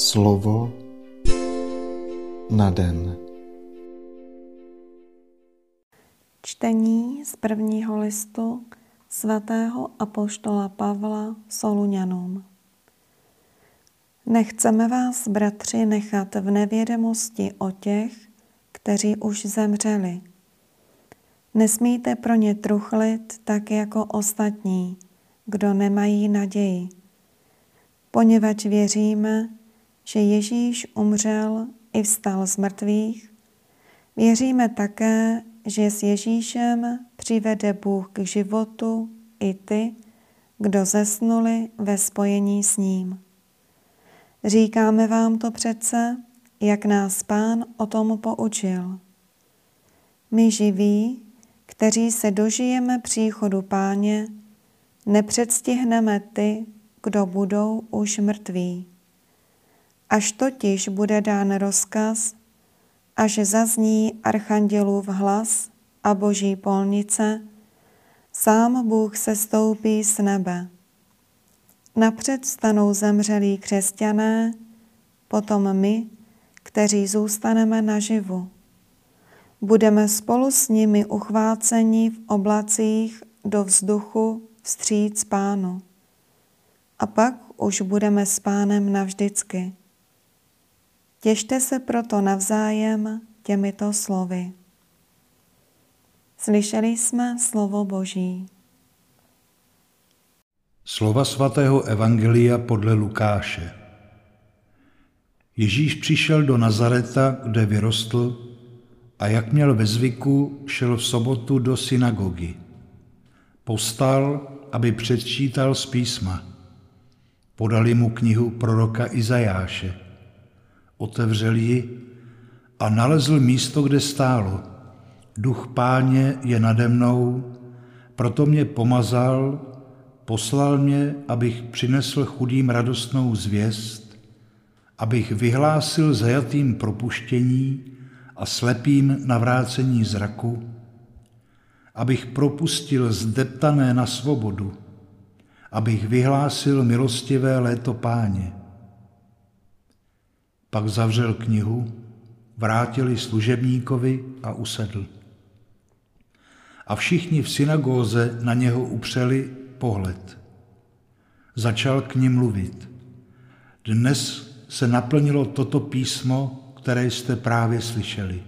Slovo na den. Čtení z prvního listu svatého apoštola Pavla Soluňanům. Nechceme vás, bratři, nechat v nevědomosti o těch, kteří už zemřeli. Nesmíte pro ně truchlit tak jako ostatní, kdo nemají naději. Poněvadž věříme, že Ježíš umřel i vstal z mrtvých, věříme také, že s Ježíšem přivede Bůh k životu i ty, kdo zesnuli ve spojení s ním. Říkáme vám to přece, jak nás Pán o tom poučil. My živí, kteří se dožijeme příchodu Páně, nepředstihneme ty, kdo budou už mrtví. Až totiž bude dán rozkaz, až zazní archandělův hlas a boží polnice, sám Bůh se stoupí z nebe. Napřed stanou zemřelí křesťané, potom my, kteří zůstaneme naživu. Budeme spolu s nimi uchváceni v oblacích do vzduchu vstříc pánu. A pak už budeme s pánem navždycky. Těšte se proto navzájem těmito slovy. Slyšeli jsme slovo Boží. Slova svatého Evangelia podle Lukáše. Ježíš přišel do Nazareta, kde vyrostl, a jak měl ve zvyku, šel v sobotu do synagogy. Postal, aby předčítal z písma. Podali mu knihu proroka Izajáše. Otevřel ji a nalezl místo, kde stálo. Duch páně je nade mnou, proto mě pomazal, poslal mě, abych přinesl chudým radostnou zvěst, abych vyhlásil zajatým propuštění a slepým navrácení zraku, abych propustil zdeptané na svobodu, abych vyhlásil milostivé léto páně. Pak zavřel knihu, vrátili služebníkovi a usedl. A všichni v synagóze na něho upřeli pohled. Začal k ním mluvit. Dnes se naplnilo toto písmo, které jste právě slyšeli.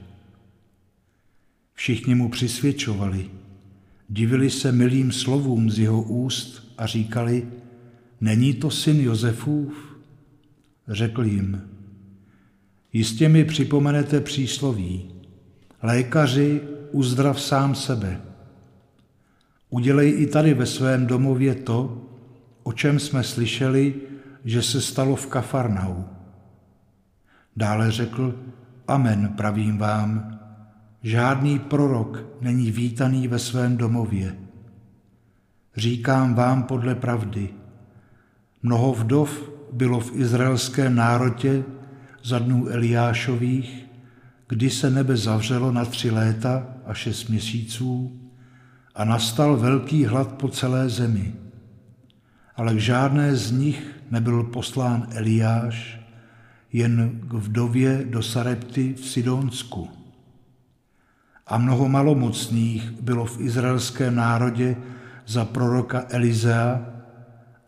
Všichni mu přisvědčovali, divili se milým slovům z jeho úst a říkali, není to syn Josefův? Řekl jim, jistě mi připomenete přísloví, lékaři uzdrav sám sebe. Udělej i tady ve svém domově to, o čem jsme slyšeli, že se stalo v Kafarnau. Dále řekl, Amen, pravím vám, žádný prorok není vítaný ve svém domově. Říkám vám podle pravdy, mnoho vdov bylo v izraelském národě za dnů Eliášových, kdy se nebe zavřelo na tři léta a šest měsíců a nastal velký hlad po celé zemi. Ale k žádné z nich nebyl poslán Eliáš, jen k vdově do Sarepty v Sidonsku. A mnoho malomocných bylo v izraelském národě za proroka Elizea,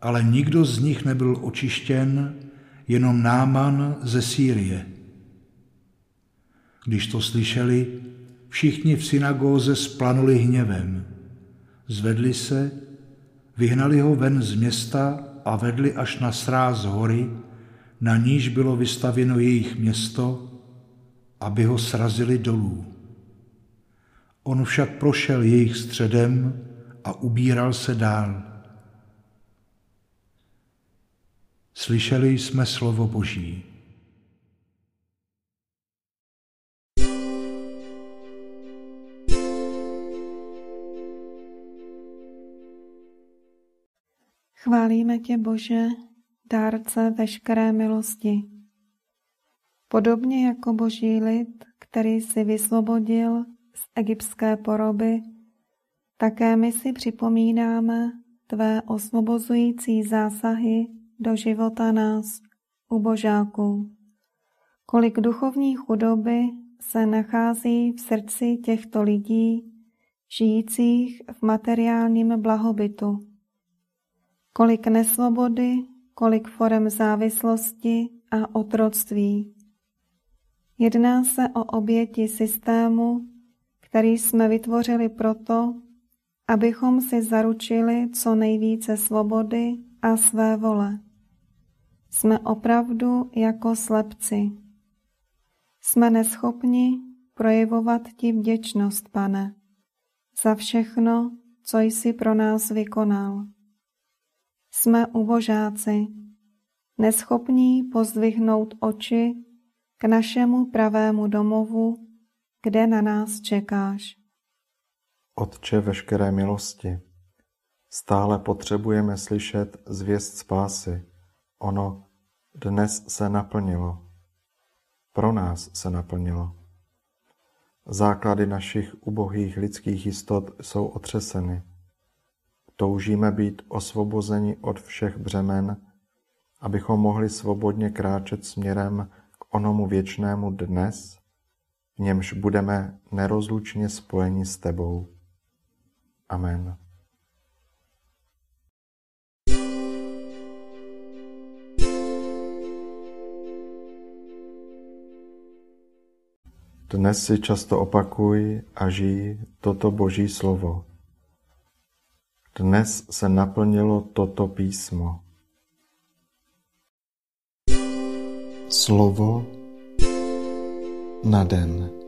ale nikdo z nich nebyl očištěn, jenom Náman ze Sýrie. Když to slyšeli, všichni v synagóze splanuli hněvem. Zvedli se, vyhnali ho ven z města a vedli až na sráz hory, na níž bylo vystavěno jejich město, aby ho srazili dolů. On však prošel jejich středem a ubíral se dál. Slyšeli jsme slovo Boží. Chválíme tě, Bože, dárce veškeré milosti. Podobně jako boží lid, který si vysvobodil z egyptské poroby, také my si připomínáme tvé osvobozující zásahy do života nás, ubožáků. Kolik duchovní chudoby se nachází v srdci těchto lidí, žijících v materiálním blahobytu. Kolik nesvobody, kolik forem závislosti a otroctví. Jedná se o oběti systému, který jsme vytvořili proto, abychom si zaručili co nejvíce svobody a své vole. Jsme opravdu jako slepci. Jsme neschopni projevovat ti vděčnost, pane, za všechno, co jsi pro nás vykonal. Jsme ubožáci, neschopní pozdvihnout oči k našemu pravému domovu, kde na nás čekáš. Otče veškeré milosti, stále potřebujeme slyšet zvěst spásy. Ono dnes se naplnilo. Pro nás se naplnilo. Základy našich ubohých lidských jistot jsou otřeseny. Toužíme být osvobozeni od všech břemen, abychom mohli svobodně kráčet směrem k onomu věčnému dnes, v němž budeme nerozlučně spojeni s tebou. Amen. Dnes si často opakuj a žij toto Boží slovo. Dnes se naplnilo toto písmo. Slovo na den.